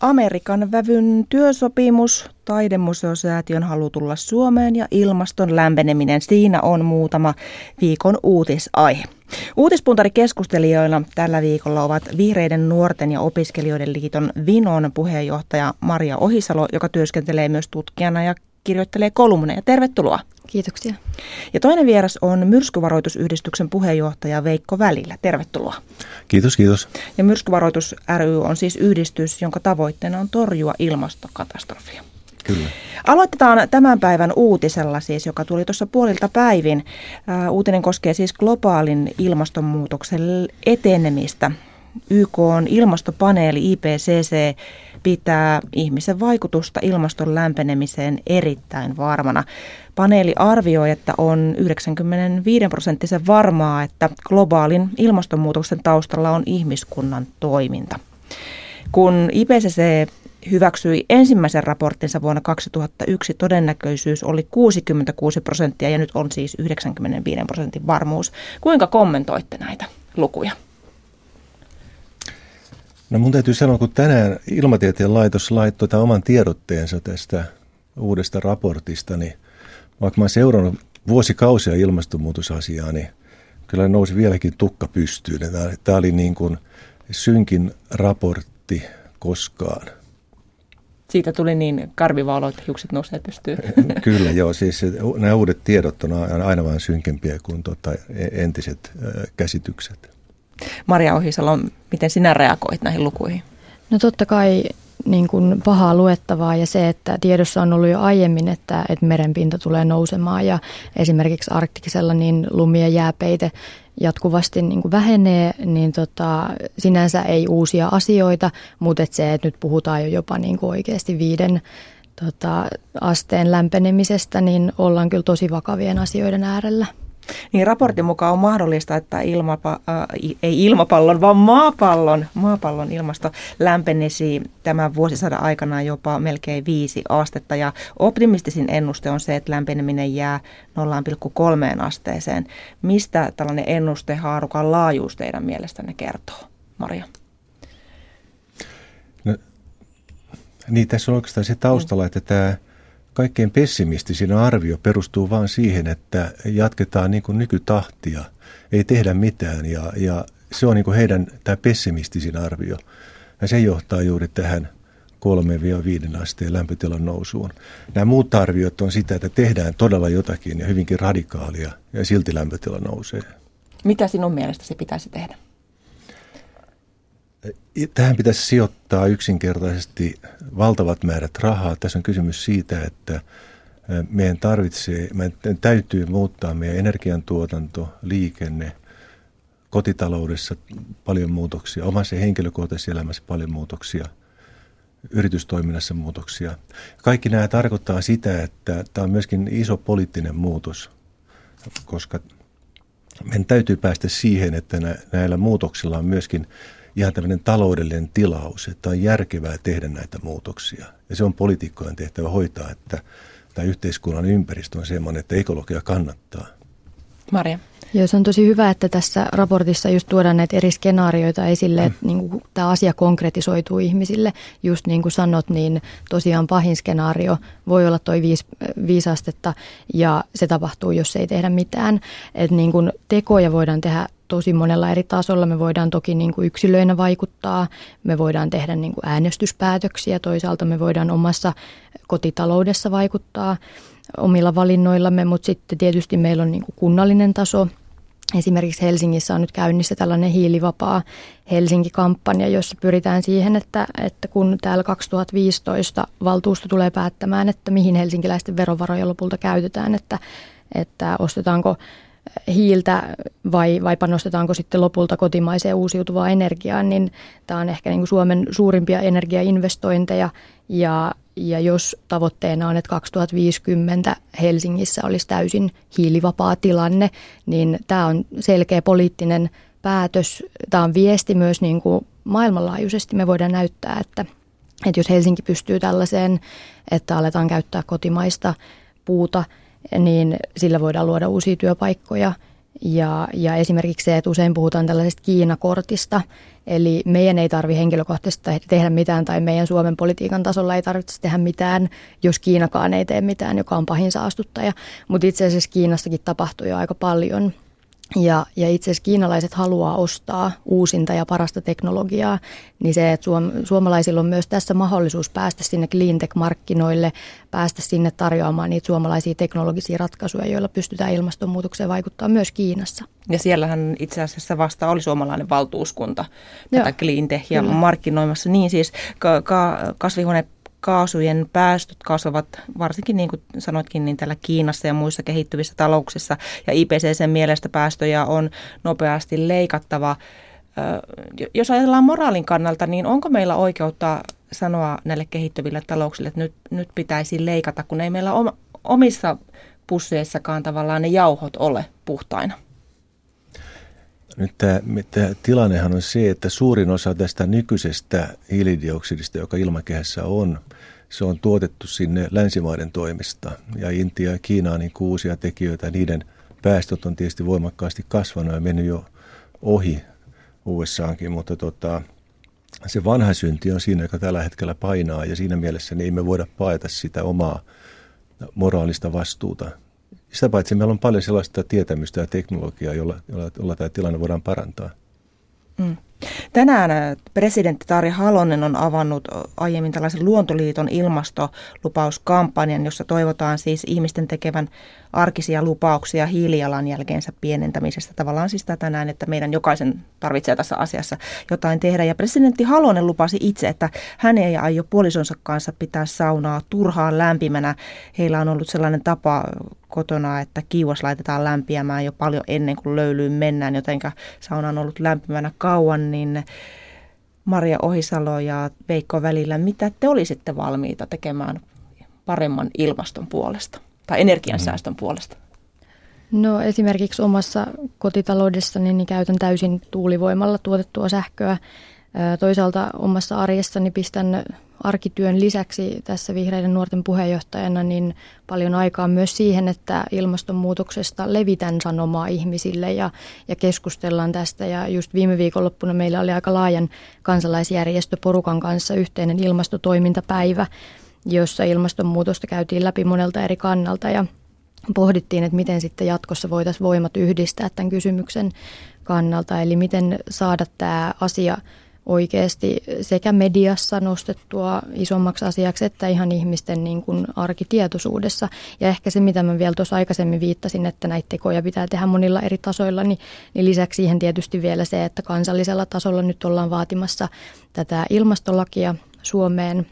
Amerikan vävyn työsopimus, taidemuseosäätiön halu tulla Suomeen ja ilmaston lämpeneminen. Siinä on muutama viikon uutisaihe. Uutispuntari keskustelijoina tällä viikolla ovat Vihreiden nuorten ja opiskelijoiden liiton Vinon puheenjohtaja Maria Ohisalo, joka työskentelee myös tutkijana ja kirjoittelee kolumneja. Tervetuloa. Kiitoksia. Ja toinen vieras on myrskyvaroitusyhdistyksen puheenjohtaja Veikko Välillä. Tervetuloa. Kiitos, kiitos. Ja myrskyvaroitus ry on siis yhdistys, jonka tavoitteena on torjua ilmastokatastrofia. Kyllä. Aloitetaan tämän päivän uutisella siis, joka tuli tuossa puolilta päivin. Uutinen koskee siis globaalin ilmastonmuutoksen etenemistä. YK on ilmastopaneeli IPCC pitää ihmisen vaikutusta ilmaston lämpenemiseen erittäin varmana. Paneeli arvioi, että on 95 prosenttisen varmaa, että globaalin ilmastonmuutoksen taustalla on ihmiskunnan toiminta. Kun IPCC hyväksyi ensimmäisen raporttinsa vuonna 2001, todennäköisyys oli 66 prosenttia ja nyt on siis 95 prosentin varmuus. Kuinka kommentoitte näitä lukuja? No mun täytyy sanoa, kun tänään Ilmatieteen laitos laittoi tämän oman tiedotteensa tästä uudesta raportista, niin vaikka mä oon seurannut vuosikausia ilmastonmuutosasiaa, niin kyllä nousi vieläkin tukka pystyyn. Tämä oli niin kuin synkin raportti koskaan. Siitä tuli niin karviva olo, että hiukset nousee pystyyn. Kyllä joo, siis nämä uudet tiedot on aina vain synkempiä kuin tota entiset käsitykset. Maria Ohisalo, miten sinä reagoit näihin lukuihin? No totta kai niin kuin pahaa luettavaa ja se, että tiedossa on ollut jo aiemmin, että, että merenpinta tulee nousemaan ja esimerkiksi arktikisella niin lumi ja jääpeite jatkuvasti niin kuin vähenee, niin tota, sinänsä ei uusia asioita, mutta et se, että nyt puhutaan jo jopa niin kuin oikeasti viiden tota, asteen lämpenemisestä, niin ollaan kyllä tosi vakavien asioiden äärellä. Niin raportin mukaan on mahdollista, että ilmapa, äh, ei ilmapallon, vaan maapallon, maapallon ilmasto lämpenisi tämän vuosisadan aikana jopa melkein viisi astetta. Ja optimistisin ennuste on se, että lämpeneminen jää 0,3 asteeseen. Mistä tällainen ennuste haarukan laajuus teidän mielestänne kertoo, Maria? No, niin, tässä on oikeastaan se taustalla, että tämä kaikkein pessimistisin arvio perustuu vain siihen, että jatketaan niin kuin nykytahtia, ei tehdä mitään ja, ja se on niin kuin heidän tämä pessimistisin arvio. Ja se johtaa juuri tähän 3-5 asteen lämpötilan nousuun. Nämä muut arviot on sitä, että tehdään todella jotakin ja hyvinkin radikaalia ja silti lämpötila nousee. Mitä sinun mielestäsi pitäisi tehdä? Tähän pitäisi sijoittaa yksinkertaisesti valtavat määrät rahaa. Tässä on kysymys siitä, että meidän tarvitsee, meidän täytyy muuttaa meidän energiantuotanto, liikenne, kotitaloudessa paljon muutoksia, omassa henkilökohtaisessa elämässä paljon muutoksia, yritystoiminnassa muutoksia. Kaikki nämä tarkoittaa sitä, että tämä on myöskin iso poliittinen muutos, koska meidän täytyy päästä siihen, että näillä muutoksilla on myöskin – ihan tämmöinen taloudellinen tilaus, että on järkevää tehdä näitä muutoksia. Ja se on poliitikkojen tehtävä hoitaa, että tämä yhteiskunnan ympäristö on sellainen, että ekologia kannattaa. Maria. Joo, se on tosi hyvä, että tässä raportissa just tuodaan näitä eri skenaarioita esille, että niin kuin tämä asia konkretisoituu ihmisille. Just niin kuin sanot, niin tosiaan pahin skenaario voi olla toi viisi, viisi astetta ja se tapahtuu, jos ei tehdä mitään. Että niin kuin tekoja voidaan tehdä tosi monella eri tasolla. Me voidaan toki niin kuin yksilöinä vaikuttaa, me voidaan tehdä niin kuin äänestyspäätöksiä, toisaalta me voidaan omassa kotitaloudessa vaikuttaa omilla valinnoillamme, mutta sitten tietysti meillä on niin kuin kunnallinen taso. Esimerkiksi Helsingissä on nyt käynnissä tällainen hiilivapaa Helsinki-kampanja, jossa pyritään siihen, että, että kun täällä 2015 valtuusto tulee päättämään, että mihin helsinkiläisten verovaroja lopulta käytetään, että, että ostetaanko hiiltä vai, vai panostetaanko sitten lopulta kotimaiseen uusiutuvaan energiaan, niin tämä on ehkä niin kuin Suomen suurimpia energiainvestointeja ja, ja jos tavoitteena on, että 2050 Helsingissä olisi täysin hiilivapaa tilanne, niin tämä on selkeä poliittinen päätös. Tämä on viesti myös niin kuin maailmanlaajuisesti. Me voidaan näyttää, että, että jos Helsinki pystyy tällaiseen, että aletaan käyttää kotimaista puuta – niin sillä voidaan luoda uusia työpaikkoja Ja, ja esimerkiksi se, että usein puhutaan tällaisesta Kiinakortista, eli meidän ei tarvitse henkilökohtaisesti tehdä mitään tai meidän Suomen politiikan tasolla ei tarvitse tehdä mitään, jos Kiinakaan ei tee mitään, joka on pahin saastuttaja. Mutta itse asiassa Kiinassakin tapahtuu jo aika paljon – ja, ja itse asiassa kiinalaiset haluaa ostaa uusinta ja parasta teknologiaa, niin se, että suom, suomalaisilla on myös tässä mahdollisuus päästä sinne cleantech-markkinoille, päästä sinne tarjoamaan niitä suomalaisia teknologisia ratkaisuja, joilla pystytään ilmastonmuutokseen vaikuttaa myös Kiinassa. Ja siellähän itse asiassa vasta oli suomalainen valtuuskunta tätä Joo, cleantechia markkinoimassa. Niin siis ka- ka- kasvihuone kaasujen päästöt kasvavat, varsinkin niin kuin sanoitkin, niin täällä Kiinassa ja muissa kehittyvissä talouksissa. Ja IPCCn mielestä päästöjä on nopeasti leikattava. Jos ajatellaan moraalin kannalta, niin onko meillä oikeutta sanoa näille kehittyville talouksille, että nyt, nyt pitäisi leikata, kun ei meillä omissa pusseissakaan tavallaan ne jauhot ole puhtaina? Nyt tämä, tämä tilannehan on se, että suurin osa tästä nykyisestä hiilidioksidista, joka ilmakehässä on, se on tuotettu sinne länsimaiden toimesta. Ja Intia ja Kiina on niin uusia tekijöitä. Niiden päästöt on tietysti voimakkaasti kasvanut ja mennyt jo ohi USAankin, mutta tota, se vanha synti on siinä, joka tällä hetkellä painaa ja siinä mielessä niin ei me voida paeta sitä omaa moraalista vastuuta sitä paitsi meillä on paljon sellaista tietämystä ja teknologiaa, jolla, jolla, jolla tämä tilanne voidaan parantaa. Mm. Tänään äh, presidentti Tarja Halonen on avannut aiemmin tällaisen Luontoliiton ilmastolupauskampanjan, jossa toivotaan siis ihmisten tekevän arkisia lupauksia hiilijalanjälkeensä pienentämisestä. Tavallaan siis tätä näin, että meidän jokaisen tarvitsee tässä asiassa jotain tehdä. Ja presidentti Halonen lupasi itse, että hän ei aio puolisonsa kanssa pitää saunaa turhaan lämpimänä. Heillä on ollut sellainen tapa kotona, että kiuas laitetaan lämpiämään jo paljon ennen kuin löylyyn mennään, jotenka sauna on ollut lämpimänä kauan, niin Maria Ohisalo ja Veikko välillä, mitä te olisitte valmiita tekemään paremman ilmaston puolesta tai energiansäästön puolesta? No esimerkiksi omassa kotitaloudessani niin käytän täysin tuulivoimalla tuotettua sähköä. Toisaalta omassa arjessani pistän arkityön lisäksi tässä vihreiden nuorten puheenjohtajana niin paljon aikaa myös siihen, että ilmastonmuutoksesta levitän sanomaa ihmisille ja, ja keskustellaan tästä. Ja just viime viikonloppuna meillä oli aika laajan kansalaisjärjestöporukan kanssa yhteinen ilmastotoimintapäivä, jossa ilmastonmuutosta käytiin läpi monelta eri kannalta ja pohdittiin, että miten sitten jatkossa voitaisiin voimat yhdistää tämän kysymyksen kannalta, eli miten saada tämä asia – oikeasti sekä mediassa nostettua isommaksi asiaksi että ihan ihmisten niin kuin arkitietoisuudessa. Ja ehkä se, mitä mä vielä tuossa aikaisemmin viittasin, että näitä tekoja pitää tehdä monilla eri tasoilla, niin, niin lisäksi siihen tietysti vielä se, että kansallisella tasolla nyt ollaan vaatimassa tätä ilmastolakia Suomeen.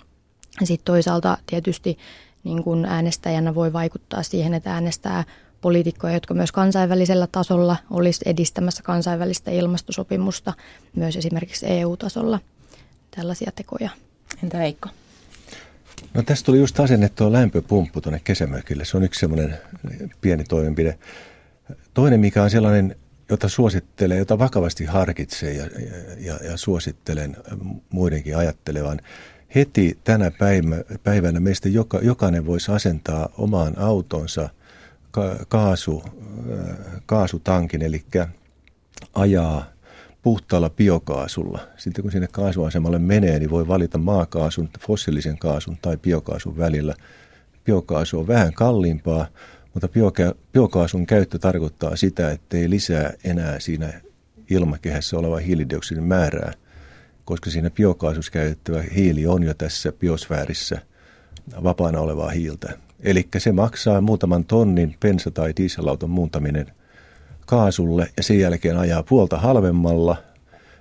Sitten toisaalta tietysti niin kuin äänestäjänä voi vaikuttaa siihen, että äänestää poliitikkoja, jotka myös kansainvälisellä tasolla olisi edistämässä kansainvälistä ilmastosopimusta, myös esimerkiksi EU-tasolla tällaisia tekoja. Entä Veikko? No tästä tuli just asennettua lämpöpumppu tuonne kesämökille. Se on yksi semmoinen pieni toimenpide. Toinen, mikä on sellainen, jota suosittelee, jota vakavasti harkitsee ja, ja, ja suosittelen muidenkin ajattelevan. Heti tänä päivänä meistä joka, jokainen voisi asentaa omaan autonsa – kaasu, kaasutankin, eli ajaa puhtaalla biokaasulla. Sitten kun sinne kaasuasemalle menee, niin voi valita maakaasun, fossiilisen kaasun tai biokaasun välillä. Biokaasu on vähän kalliimpaa, mutta bioka- biokaasun käyttö tarkoittaa sitä, että ei lisää enää siinä ilmakehässä oleva hiilidioksidin määrää, koska siinä biokaasussa käytettävä hiili on jo tässä biosfäärissä vapaana olevaa hiiltä. Eli se maksaa muutaman tonnin pensa- tai dieselauton muuntaminen kaasulle ja sen jälkeen ajaa puolta halvemmalla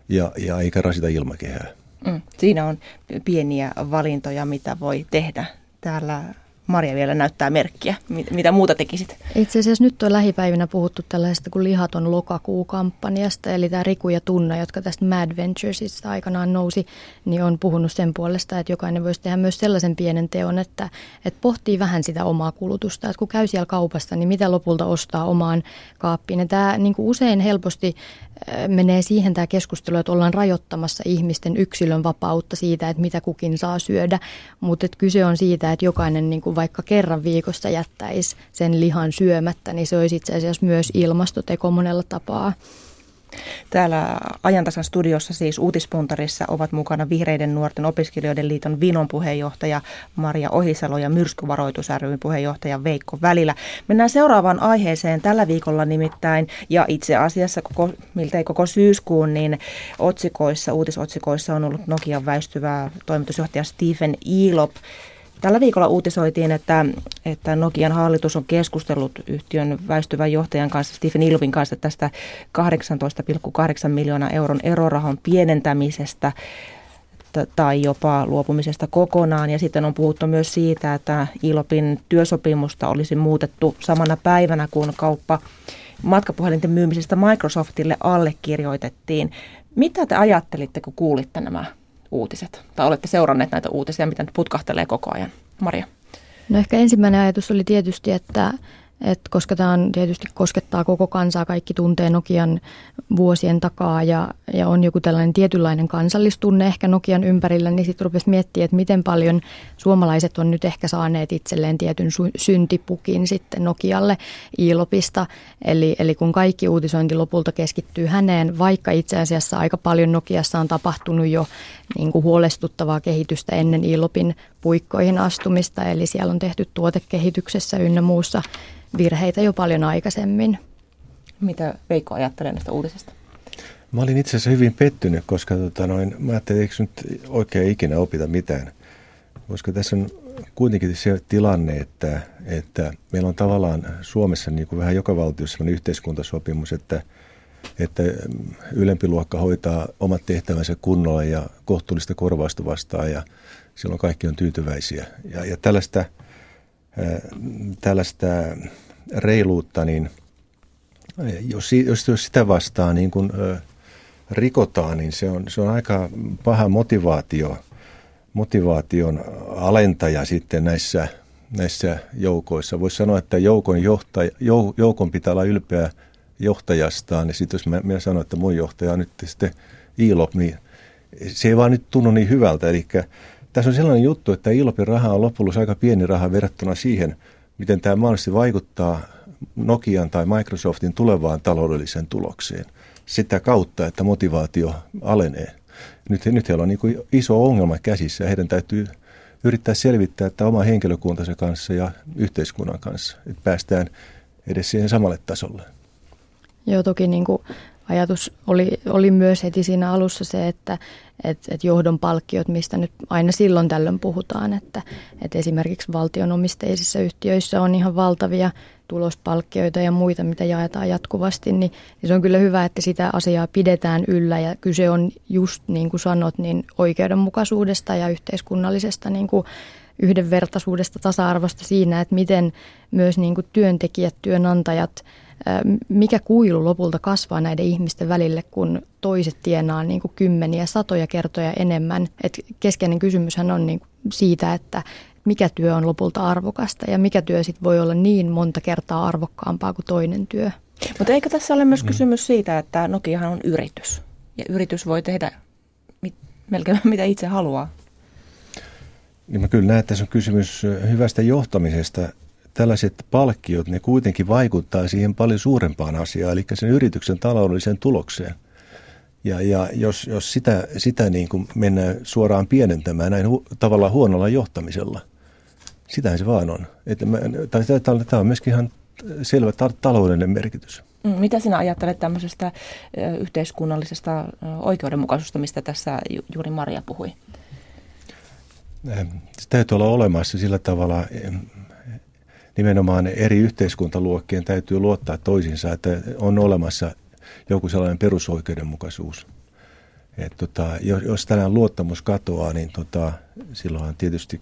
ja, ja eikä rasita ilmakehää. Mm, siinä on pieniä valintoja, mitä voi tehdä. Täällä Maria vielä näyttää merkkiä. Mitä muuta tekisit? Itse asiassa nyt on lähipäivinä puhuttu tällaisesta kuin lihaton lokakuu-kampanjasta, eli tämä Riku ja Tunna, jotka tästä Mad Venturesista aikanaan nousi, niin on puhunut sen puolesta, että jokainen voisi tehdä myös sellaisen pienen teon, että, että pohtii vähän sitä omaa kulutusta, että kun käy siellä kaupassa, niin mitä lopulta ostaa omaan kaappiin. Ja tämä niin kuin usein helposti menee siihen tämä keskustelu, että ollaan rajoittamassa ihmisten yksilön vapautta siitä, että mitä kukin saa syödä. Mutta kyse on siitä, että jokainen niin kuin vaikka kerran viikossa jättäisi sen lihan syömättä, niin se olisi itse asiassa myös ilmastoteko monella tapaa. Täällä ajantasan studiossa siis uutispuntarissa ovat mukana Vihreiden nuorten opiskelijoiden liiton Vinon puheenjohtaja Maria Ohisalo ja Myrskyvaroitus ryn puheenjohtaja Veikko Välillä. Mennään seuraavaan aiheeseen tällä viikolla nimittäin ja itse asiassa koko, miltei koko syyskuun niin otsikoissa, uutisotsikoissa on ollut Nokian väistyvä toimitusjohtaja Stephen Elop Tällä viikolla uutisoitiin, että, että Nokian hallitus on keskustellut yhtiön väistyvän johtajan kanssa, Stephen Ilvin kanssa, tästä 18,8 miljoonaa euron erorahan pienentämisestä tai jopa luopumisesta kokonaan. Ja sitten on puhuttu myös siitä, että Ilopin työsopimusta olisi muutettu samana päivänä, kun kauppa matkapuhelinten myymisestä Microsoftille allekirjoitettiin. Mitä te ajattelitte, kun kuulitte nämä uutiset? Tai olette seuranneet näitä uutisia, mitä nyt putkahtelee koko ajan? Maria. No ehkä ensimmäinen ajatus oli tietysti, että et koska tämä tietysti koskettaa koko kansaa, kaikki tuntee Nokian vuosien takaa ja, ja on joku tällainen tietynlainen kansallistunne ehkä Nokian ympärillä, niin sitten rupesi miettiä, että miten paljon suomalaiset on nyt ehkä saaneet itselleen tietyn syntipukin sitten Nokialle Iilopista. Eli, eli kun kaikki uutisointi lopulta keskittyy häneen, vaikka itse asiassa aika paljon Nokiassa on tapahtunut jo niin kuin huolestuttavaa kehitystä ennen Iilopin puikkoihin astumista, eli siellä on tehty tuotekehityksessä ynnä muussa virheitä jo paljon aikaisemmin. Mitä Veikko ajattelee näistä uutisista? Mä olin itse asiassa hyvin pettynyt, koska tota noin, mä ajattelin, että eikö nyt oikein ikinä opita mitään. Koska tässä on kuitenkin se tilanne, että, että meillä on tavallaan Suomessa niin kuin vähän joka valtiossa sellainen yhteiskuntasopimus, että, että ylempi luokka hoitaa omat tehtävänsä kunnolla ja kohtuullista korvausta vastaan ja silloin kaikki on tyytyväisiä. Ja, ja tällaista – tällaista reiluutta, niin jos, jos, jos sitä vastaan niin kun, rikotaan, niin se on, se on aika paha motivaatio, motivaation alentaja sitten näissä, näissä joukoissa. Voisi sanoa, että joukon, johtaja, jou, joukon pitää olla ylpeä johtajastaan, niin sitten jos mä, mä sanon, että mun johtaja on nyt sitten Ilop, niin se ei vaan nyt tunnu niin hyvältä. Eli tässä on sellainen juttu, että Ilopin raha on loppujen aika pieni raha verrattuna siihen, miten tämä mahdollisesti vaikuttaa Nokian tai Microsoftin tulevaan taloudelliseen tulokseen. Sitä kautta, että motivaatio alenee. Nyt, nyt heillä on niin iso ongelma käsissä ja heidän täytyy yrittää selvittää, että oma henkilökuntansa kanssa ja yhteiskunnan kanssa, että päästään edes siihen samalle tasolle. Joo, toki niin kuin ajatus oli, oli myös heti siinä alussa se, että et, et johdon palkkiot, mistä nyt aina silloin tällöin puhutaan, että et esimerkiksi valtionomisteisissa yhtiöissä on ihan valtavia tulospalkkioita ja muita, mitä jaetaan jatkuvasti, niin, niin se on kyllä hyvä, että sitä asiaa pidetään yllä ja kyse on just niin kuin sanot, niin oikeudenmukaisuudesta ja yhteiskunnallisesta niin kuin yhdenvertaisuudesta, tasa-arvosta siinä, että miten myös niin kuin työntekijät, työnantajat – mikä kuilu lopulta kasvaa näiden ihmisten välille, kun toiset tienaa niin kuin kymmeniä, satoja kertoja enemmän. Et keskeinen kysymyshän on niin siitä, että mikä työ on lopulta arvokasta ja mikä työ sit voi olla niin monta kertaa arvokkaampaa kuin toinen työ. Mutta eikö tässä ole myös mm. kysymys siitä, että Nokiahan on yritys ja yritys voi tehdä mit, melkein mitä itse haluaa? Niin mä kyllä näen, että tässä on kysymys hyvästä johtamisesta tällaiset palkkiot, ne kuitenkin vaikuttaa siihen paljon suurempaan asiaan, eli sen yrityksen taloudelliseen tulokseen. Ja, ja jos, jos sitä, sitä niin kuin mennään suoraan pienentämään näin hu, tavallaan huonolla johtamisella, sitähän se vaan on. Että mä, tai tämä on myöskin ihan selvä ta- taloudellinen merkitys. Mm, mitä sinä ajattelet tämmöisestä yhteiskunnallisesta oikeudenmukaisuudesta, mistä tässä juuri Maria puhui? Se täytyy olla olemassa sillä tavalla nimenomaan eri yhteiskuntaluokkien täytyy luottaa toisiinsa, että on olemassa joku sellainen perusoikeudenmukaisuus. Et tota, jos, jos tällainen luottamus katoaa, niin tota, silloin tietysti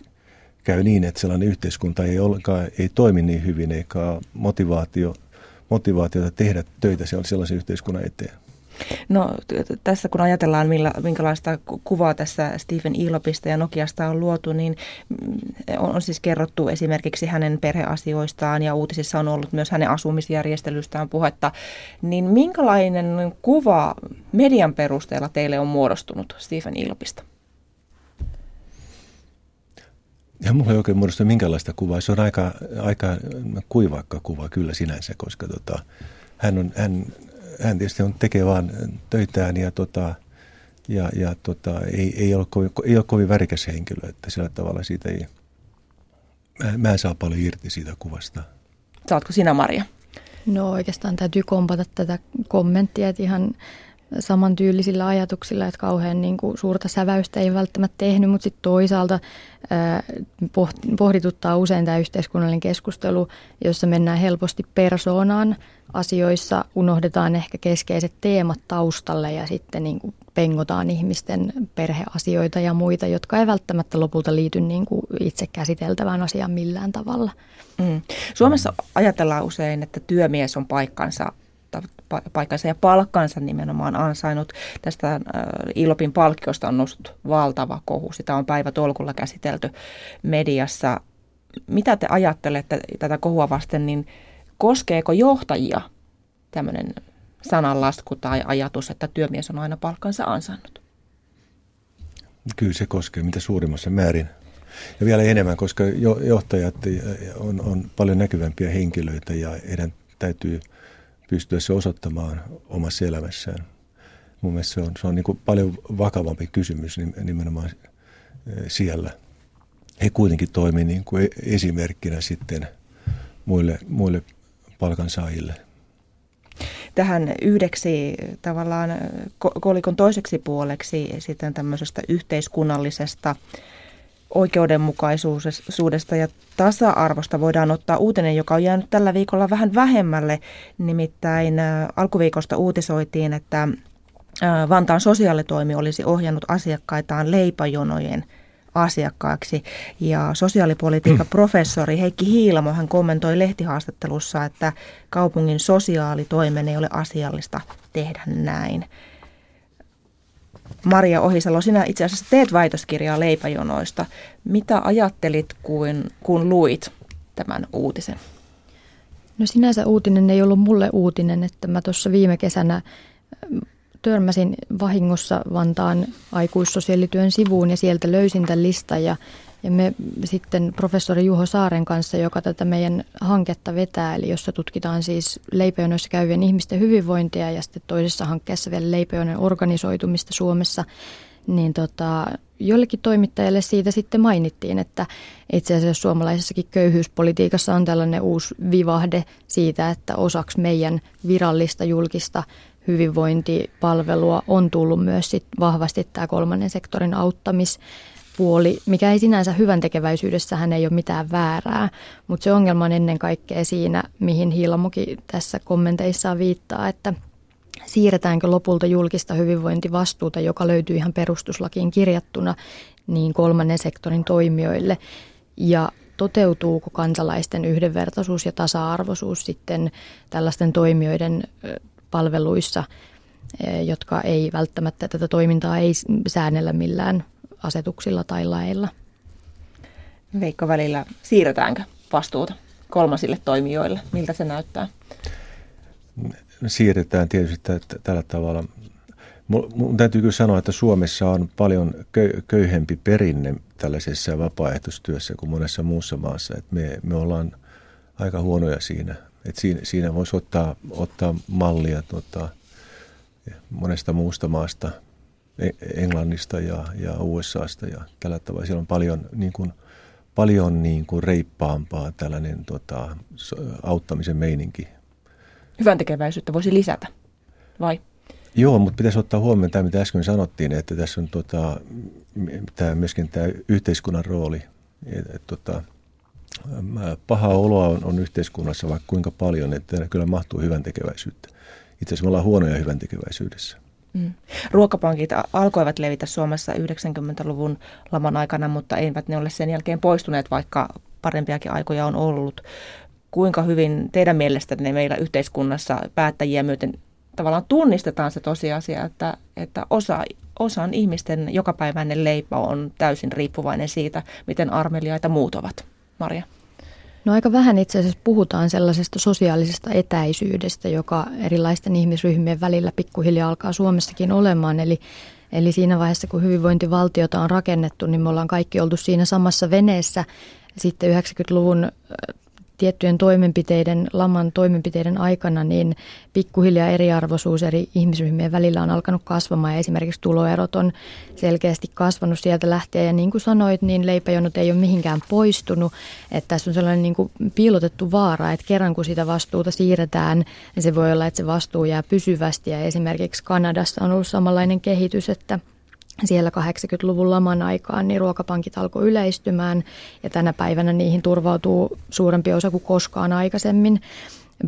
käy niin, että sellainen yhteiskunta ei, ollenkaan, ei toimi niin hyvin, eikä motivaatio, motivaatiota tehdä töitä sellaisen yhteiskunnan eteen. No tässä kun ajatellaan, millä, minkälaista kuvaa tässä Stephen Ilopista ja Nokiasta on luotu, niin mm, on, on siis kerrottu esimerkiksi hänen perheasioistaan ja uutisissa on ollut myös hänen asumisjärjestelystään puhetta. Niin minkälainen kuva median perusteella teille on muodostunut Stephen Ilopista? Ja mulla ei oikein muodostu minkälaista kuvaa. Se on aika, aika kuivakka kuva kyllä sinänsä, koska tota, hän, on, hän, hän tietysti on, tekee vaan töitään ja, tota, ja, ja tota, ei, ei, ole kovin, ei ole kovin värikäs henkilö, että sillä tavalla siitä ei, mä, mä en saa paljon irti siitä kuvasta. Saatko sinä Maria? No oikeastaan täytyy kompata tätä kommenttia, että ihan samantyylisillä ajatuksilla, että kauhean niin kuin, suurta säväystä ei välttämättä tehnyt, mutta sitten toisaalta pohdituttaa usein tämä yhteiskunnallinen keskustelu, jossa mennään helposti persoonaan asioissa, unohdetaan ehkä keskeiset teemat taustalle ja sitten niin kuin, pengotaan ihmisten perheasioita ja muita, jotka ei välttämättä lopulta liity niin kuin itse käsiteltävään asiaan millään tavalla. Mm. Suomessa ajatellaan usein, että työmies on paikkansa paikkansa ja palkkansa nimenomaan ansainnut. Tästä äh, Ilopin palkkiosta on noussut valtava kohu. Sitä on päivä tolkulla käsitelty mediassa. Mitä te ajattelette tätä kohua vasten, niin koskeeko johtajia tämmöinen sananlasku tai ajatus, että työmies on aina palkkansa ansainnut? Kyllä se koskee mitä suurimmassa määrin. Ja vielä enemmän, koska johtajat on, on paljon näkyvämpiä henkilöitä ja heidän täytyy – pystyä se osoittamaan omassa elämässään. Mun mielestä se on, se on niin kuin paljon vakavampi kysymys nimenomaan eh, siellä. He kuitenkin toimii niin kuin e-, esimerkkinä sitten muille, muille palkansaajille. Tähän yhdeksi tavallaan kolikon toiseksi puoleksi sitten tämmöisestä yhteiskunnallisesta oikeudenmukaisuudesta ja tasa-arvosta voidaan ottaa uutinen, joka on jäänyt tällä viikolla vähän vähemmälle. Nimittäin alkuviikosta uutisoitiin, että Vantaan sosiaalitoimi olisi ohjannut asiakkaitaan leipäjonojen asiakkaaksi. Ja sosiaalipolitiikan professori Heikki Hiilamo hän kommentoi lehtihaastattelussa, että kaupungin sosiaalitoimen ei ole asiallista tehdä näin. Maria Ohisalo, sinä itse asiassa teet väitöskirjaa leipäjonoista. Mitä ajattelit, kun, kun luit tämän uutisen? No sinänsä uutinen ei ollut mulle uutinen, että mä tuossa viime kesänä törmäsin vahingossa Vantaan aikuissosiaalityön sivuun ja sieltä löysin tämän listan ja ja me sitten professori Juho Saaren kanssa, joka tätä meidän hanketta vetää, eli jossa tutkitaan siis leipäjonoissa käyvien ihmisten hyvinvointia ja sitten toisessa hankkeessa vielä leipäjonon organisoitumista Suomessa, niin tota, jollekin toimittajalle siitä sitten mainittiin, että itse asiassa suomalaisessakin köyhyyspolitiikassa on tällainen uusi vivahde siitä, että osaksi meidän virallista julkista hyvinvointipalvelua on tullut myös sit vahvasti tämä kolmannen sektorin auttamis puoli, mikä ei sinänsä hyvän tekeväisyydessähän ei ole mitään väärää, mutta se ongelma on ennen kaikkea siinä, mihin Hiilamuki tässä kommenteissaan viittaa, että siirretäänkö lopulta julkista hyvinvointivastuuta, joka löytyy ihan perustuslakiin kirjattuna, niin kolmannen sektorin toimijoille? Ja toteutuuko kansalaisten yhdenvertaisuus ja tasa-arvoisuus sitten tällaisten toimijoiden palveluissa, jotka ei välttämättä tätä toimintaa ei säännellä millään asetuksilla tai lailla. Veikko välillä, siirretäänkö vastuuta kolmasille toimijoille? Miltä se näyttää? Siirretään tietysti t- tällä tavalla. Mun täytyy kyllä sanoa, että Suomessa on paljon köyhempi perinne tällaisessa vapaaehtoistyössä kuin monessa muussa maassa. Et me, me ollaan aika huonoja siinä. Et siinä, siinä voisi ottaa, ottaa mallia tota, monesta muusta maasta – Englannista ja, ja USAsta ja tällä tavalla. Siellä on paljon, niin kuin, paljon niin kuin reippaampaa tällainen tota, auttamisen meininki. Hyvän tekeväisyyttä voisi lisätä, vai? Joo, mutta pitäisi ottaa huomioon tämä, mitä äsken sanottiin, että tässä on tota, tämä, myöskin tämä yhteiskunnan rooli. Et, et, tota, paha oloa on, on yhteiskunnassa vaikka kuinka paljon, että kyllä mahtuu hyvän tekeväisyyttä. Itse asiassa me ollaan huonoja hyvän tekeväisyydessä. Mm. Ruokapankit alkoivat levitä Suomessa 90-luvun laman aikana, mutta eivät ne ole sen jälkeen poistuneet, vaikka parempiakin aikoja on ollut. Kuinka hyvin teidän mielestänne meillä yhteiskunnassa päättäjiä myöten tavallaan tunnistetaan se tosiasia, että, että osa, osan ihmisten jokapäiväinen leipä on täysin riippuvainen siitä, miten armeliaita muut ovat. Maria. No aika vähän itse asiassa puhutaan sellaisesta sosiaalisesta etäisyydestä, joka erilaisten ihmisryhmien välillä pikkuhiljaa alkaa Suomessakin olemaan. Eli, eli siinä vaiheessa, kun hyvinvointivaltiota on rakennettu, niin me ollaan kaikki oltu siinä samassa veneessä. Sitten 90-luvun tiettyjen toimenpiteiden, laman toimenpiteiden aikana, niin pikkuhiljaa eriarvoisuus eri ihmisryhmien välillä on alkanut kasvamaan ja esimerkiksi tuloerot on selkeästi kasvanut sieltä lähtien. Ja niin kuin sanoit, niin leipäjonot ei ole mihinkään poistunut. Että tässä on sellainen niin kuin piilotettu vaara, että kerran kun sitä vastuuta siirretään, niin se voi olla, että se vastuu jää pysyvästi. Ja esimerkiksi Kanadassa on ollut samanlainen kehitys, että – siellä 80-luvun laman aikaan niin ruokapankit alkoi yleistymään ja tänä päivänä niihin turvautuu suurempi osa kuin koskaan aikaisemmin.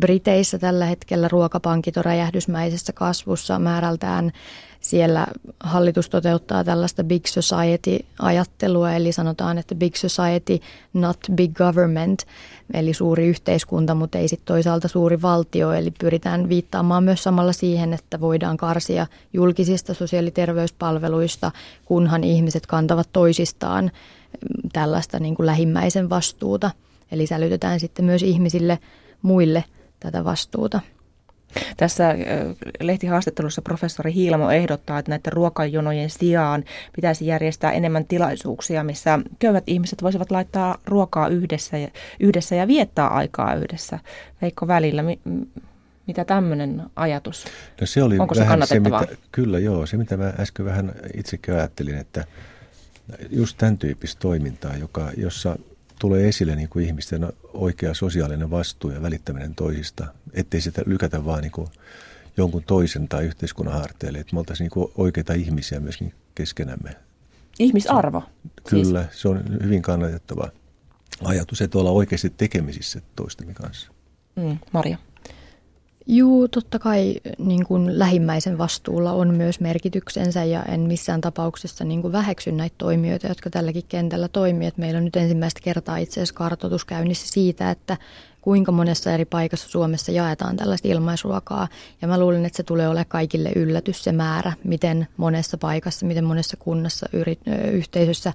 Briteissä tällä hetkellä ruokapankit on räjähdysmäisessä kasvussa määrältään siellä hallitus toteuttaa tällaista big society-ajattelua, eli sanotaan, että big society, not big government, eli suuri yhteiskunta, mutta ei sitten toisaalta suuri valtio, eli pyritään viittaamaan myös samalla siihen, että voidaan karsia julkisista sosiaali- ja terveyspalveluista, kunhan ihmiset kantavat toisistaan mm, tällaista niin kuin lähimmäisen vastuuta, eli sälytetään sitten myös ihmisille muille tätä vastuuta. Tässä lehtihaastattelussa professori Hiilamo ehdottaa, että näiden ruokajonojen sijaan pitäisi järjestää enemmän tilaisuuksia, missä köyhät ihmiset voisivat laittaa ruokaa yhdessä ja, yhdessä ja viettää aikaa yhdessä. Veikko välillä, mitä tämmöinen ajatus? No se oli Onko vähän se, se mitä, kyllä joo, se mitä mä äsken vähän itsekin ajattelin, että just tämän tyyppistä toimintaa, joka, jossa tulee esille niin kuin ihmisten oikea sosiaalinen vastuu ja välittäminen toisista, ettei sitä lykätä vaan niin kuin jonkun toisen tai yhteiskunnan harteille, että me oltaisiin niin kuin oikeita ihmisiä myöskin keskenämme. Ihmisarvo. Kyllä, siis. se on hyvin kannatettava ajatus, että olla oikeasti tekemisissä toistemme kanssa. Mm, Maria. Juu, totta kai niin kuin lähimmäisen vastuulla on myös merkityksensä ja en missään tapauksessa niin kuin väheksy näitä toimijoita, jotka tälläkin kentällä toimii. Että meillä on nyt ensimmäistä kertaa itse asiassa kartoitus käynnissä siitä, että kuinka monessa eri paikassa Suomessa jaetaan tällaista ilmaisruokaa. Ja mä luulen, että se tulee olemaan kaikille yllätys se määrä, miten monessa paikassa, miten monessa kunnassa, yrit, yhteisössä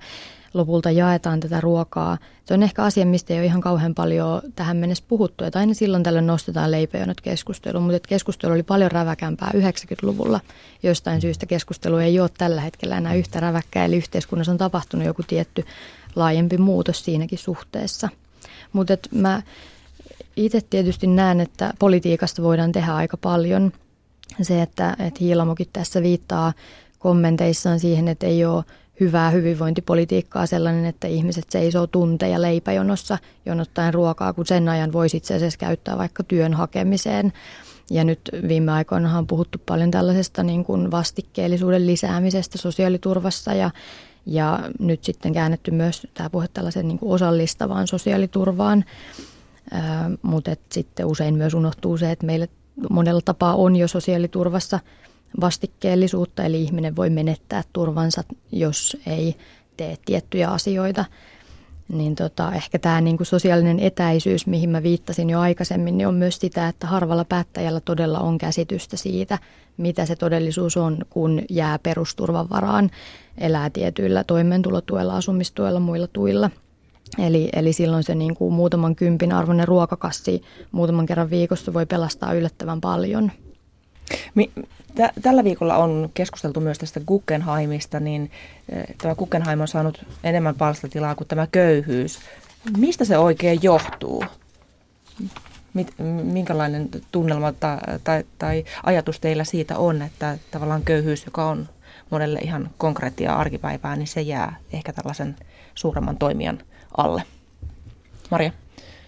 lopulta jaetaan tätä ruokaa. Se on ehkä asia, mistä ei ole ihan kauhean paljon tähän mennessä puhuttu. Että aina silloin tällöin nostetaan leipäjonot keskusteluun, mutta keskustelu oli paljon räväkämpää 90-luvulla. Jostain syystä keskustelu ei ole tällä hetkellä enää yhtä räväkkää, eli yhteiskunnassa on tapahtunut joku tietty laajempi muutos siinäkin suhteessa. Mutta mä itse tietysti näen, että politiikasta voidaan tehdä aika paljon. Se, että, että Hiilamokin tässä viittaa kommenteissaan siihen, että ei ole hyvää hyvinvointipolitiikkaa sellainen, että ihmiset seisoo tunteja leipäjonossa jonottaen ruokaa, kun sen ajan voisi itse asiassa käyttää vaikka työn hakemiseen. Ja nyt viime aikoina on puhuttu paljon tällaisesta niin kuin vastikkeellisuuden lisäämisestä sosiaaliturvassa ja, ja nyt sitten käännetty myös tämä puhe tällaisen niin kuin osallistavaan sosiaaliturvaan. mutta sitten usein myös unohtuu se, että meillä monella tapaa on jo sosiaaliturvassa – vastikkeellisuutta, eli ihminen voi menettää turvansa, jos ei tee tiettyjä asioita. Niin tota, ehkä tämä niinku sosiaalinen etäisyys, mihin mä viittasin jo aikaisemmin, niin on myös sitä, että harvalla päättäjällä todella on käsitystä siitä, mitä se todellisuus on, kun jää perusturvan varaan, elää tietyillä toimeentulotuella, asumistuella, muilla tuilla. Eli, eli silloin se niin kuin muutaman kympin arvoinen ruokakassi muutaman kerran viikossa voi pelastaa yllättävän paljon. Mi- Tällä viikolla on keskusteltu myös tästä Guggenheimista, niin eh, tämä Guggenheim on saanut enemmän palstatilaa kuin tämä köyhyys. Mistä se oikein johtuu? Minkälainen tunnelma tai, tai, tai ajatus teillä siitä on, että tavallaan köyhyys, joka on monelle ihan konkreettia arkipäivää, niin se jää ehkä tällaisen suuremman toimijan alle? Maria?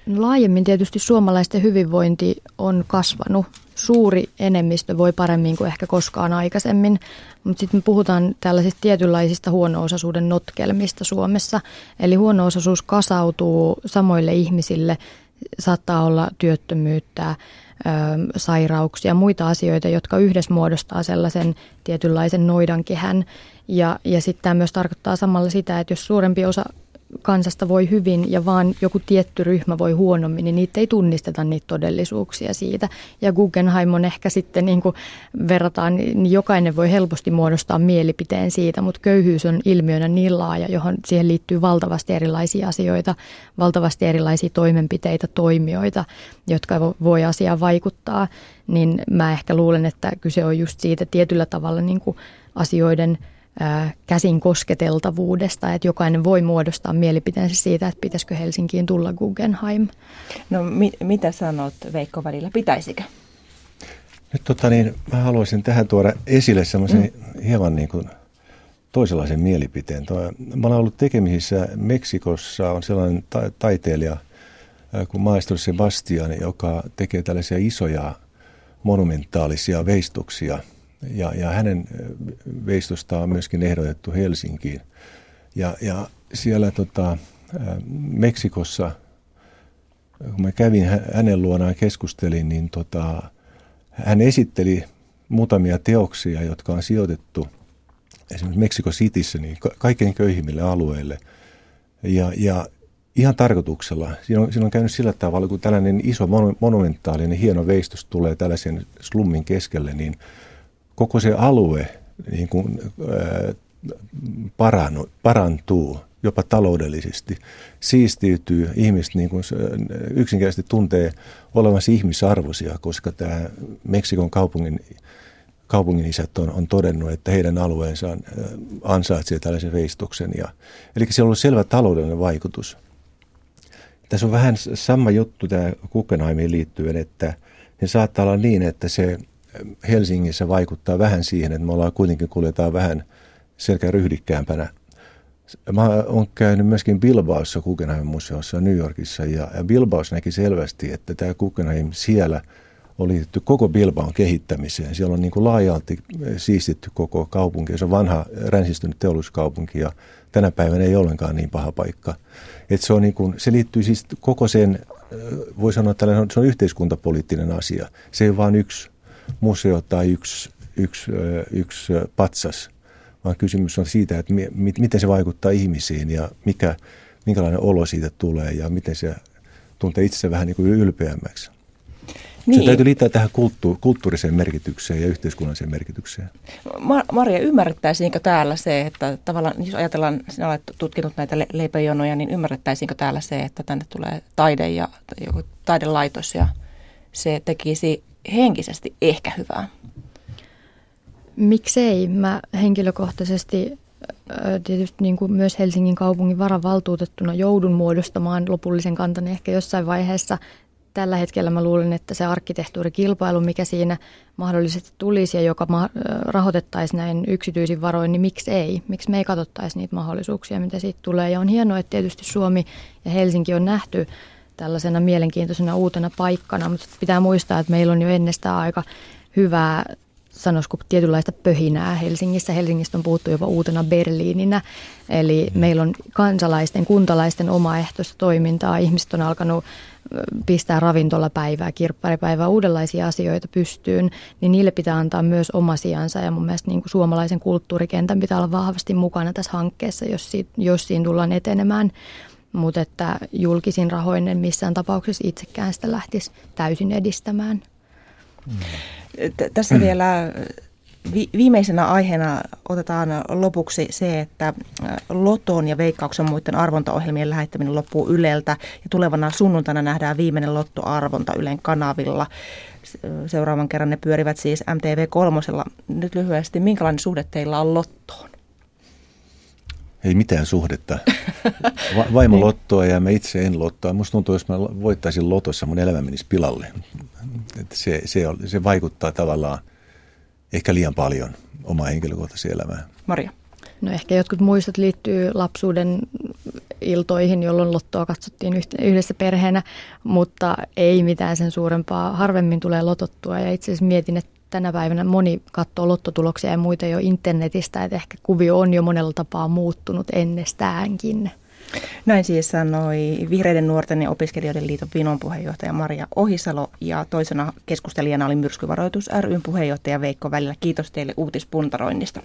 Laajemmin tietysti suomalaisten hyvinvointi on kasvanut suuri enemmistö voi paremmin kuin ehkä koskaan aikaisemmin. Mutta sitten me puhutaan tällaisista tietynlaisista huono-osaisuuden notkelmista Suomessa. Eli huono-osaisuus kasautuu samoille ihmisille, saattaa olla työttömyyttä, sairauksia, muita asioita, jotka yhdessä muodostaa sellaisen tietynlaisen noidankehän. Ja, ja sitten tämä myös tarkoittaa samalla sitä, että jos suurempi osa kansasta voi hyvin ja vaan joku tietty ryhmä voi huonommin, niin niitä ei tunnisteta niitä todellisuuksia siitä. Ja Guggenheim on ehkä sitten, niin kuin verrataan, niin jokainen voi helposti muodostaa mielipiteen siitä, mutta köyhyys on ilmiönä niin laaja, johon siihen liittyy valtavasti erilaisia asioita, valtavasti erilaisia toimenpiteitä, toimijoita, jotka voi asiaan vaikuttaa, niin mä ehkä luulen, että kyse on just siitä tietyllä tavalla niin kuin asioiden – käsin kosketeltavuudesta, että jokainen voi muodostaa mielipiteensä siitä, että pitäisikö Helsinkiin tulla Guggenheim. No mi- mitä sanot Veikko välillä, pitäisikö? Nyt tota niin, mä haluaisin tähän tuoda esille semmoisen mm. hieman niin kuin toisenlaisen mielipiteen. Tuo, mä olen ollut tekemisissä Meksikossa, on sellainen ta- taiteilija kuin Maestro Sebastian, joka tekee tällaisia isoja monumentaalisia veistuksia – ja, ja hänen veistostaan on myöskin ehdotettu Helsinkiin. Ja, ja siellä tota, Meksikossa, kun mä kävin hänen luonaan keskustelin, niin tota, hän esitteli muutamia teoksia, jotka on sijoitettu esimerkiksi Meksiko Cityssä niin kaikkein köyhimmille alueille. Ja, ja ihan tarkoituksella. Siinä on, siinä on käynyt sillä tavalla, kun tällainen iso monumentaalinen hieno veistos tulee tällaisen slummin keskelle, niin koko se alue niin kuin, ää, parannu, parantuu jopa taloudellisesti, siistiytyy, ihmiset niin kuin, yksinkertaisesti tuntee olevansa ihmisarvoisia, koska tämä Meksikon kaupungin, kaupungin isät on, on todennut, että heidän alueensa ansaitsee tällaisen veistoksen. Ja, eli siellä on ollut selvä taloudellinen vaikutus. Tässä on vähän sama juttu tämä Guggenheimiin liittyen, että se saattaa olla niin, että se Helsingissä vaikuttaa vähän siihen, että me ollaan kuitenkin kuljetaan vähän selkä ryhdikkäämpänä. Mä oon käynyt myöskin Bilbaossa Guggenheim-museossa New Yorkissa ja, ja näki selvästi, että tämä Guggenheim siellä oli liitty koko Bilbaon kehittämiseen. Siellä on niin kuin laajalti siistitty koko kaupunki. Se on vanha ränsistynyt teollisuuskaupunki ja tänä päivänä ei ollenkaan niin paha paikka. Et se, on niin kuin, se liittyy siis koko sen, voi sanoa, että se on yhteiskuntapoliittinen asia. Se ei ole vain yksi museo tai yksi, yksi, yksi patsas, vaan kysymys on siitä, että mi, miten se vaikuttaa ihmisiin ja mikä, minkälainen olo siitä tulee ja miten se tuntee itse vähän niin kuin ylpeämmäksi. Niin. Se täytyy liittää tähän kulttu- kulttuuriseen merkitykseen ja yhteiskunnalliseen merkitykseen. Maria, ymmärrettäisiinkö täällä se, että tavallaan, jos ajatellaan, sinä olet tutkinut näitä le- leipäjonoja, niin ymmärrettäisiinkö täällä se, että tänne tulee taide ja joku taidelaitos ja se tekisi henkisesti ehkä hyvää? Miksei? Mä henkilökohtaisesti tietysti niin kuin myös Helsingin kaupungin varavaltuutettuna joudun muodostamaan lopullisen kantani ehkä jossain vaiheessa. Tällä hetkellä mä luulen, että se arkkitehtuurikilpailu, mikä siinä mahdollisesti tulisi ja joka rahoitettaisiin näin yksityisin varoin, niin miksi ei? Miksi me ei katsottaisi niitä mahdollisuuksia, mitä siitä tulee? Ja on hienoa, että tietysti Suomi ja Helsinki on nähty tällaisena mielenkiintoisena uutena paikkana, mutta pitää muistaa, että meillä on jo ennestään aika hyvää sanoisiko tietynlaista pöhinää Helsingissä. Helsingistä on puhuttu jopa uutena Berliininä, eli meillä on kansalaisten, kuntalaisten omaehtoista toimintaa. Ihmiset on alkanut pistää ravintolapäivää, kirpparipäivää, uudenlaisia asioita pystyyn, niin niille pitää antaa myös oma sijansa. Ja mun mielestä niin kuin suomalaisen kulttuurikentän pitää olla vahvasti mukana tässä hankkeessa, jos, siitä, jos siinä tullaan etenemään mutta että julkisin rahoin en missään tapauksessa itsekään sitä lähtisi täysin edistämään. Tässä vielä vi- viimeisenä aiheena otetaan lopuksi se, että Loton ja Veikkauksen muiden arvontaohjelmien lähettäminen loppuu Yleltä ja tulevana sunnuntaina nähdään viimeinen Lottoarvonta Ylen kanavilla. Seuraavan kerran ne pyörivät siis MTV3. Nyt lyhyesti, minkälainen suhde teillä on Lottoon? Ei mitään suhdetta. Va- vaimo niin. lottoa ja mä itse en lottoa. Musta tuntuu, jos mä voittaisin lotossa, mun elämä menisi pilalle. Että se, se, on, se vaikuttaa tavallaan ehkä liian paljon omaa henkilökohtaiseen elämään. Maria. No ehkä jotkut muistot liittyy lapsuuden iltoihin, jolloin lottoa katsottiin yhdessä perheenä, mutta ei mitään sen suurempaa. Harvemmin tulee lotottua ja itse asiassa mietin, että tänä päivänä moni katsoo lottotuloksia ja muita jo internetistä, että ehkä kuvio on jo monella tapaa muuttunut ennestäänkin. Näin siis sanoi Vihreiden nuorten ja opiskelijoiden liiton Vinon puheenjohtaja Maria Ohisalo ja toisena keskustelijana oli Myrskyvaroitus ryn puheenjohtaja Veikko Välillä. Kiitos teille uutispuntaroinnista.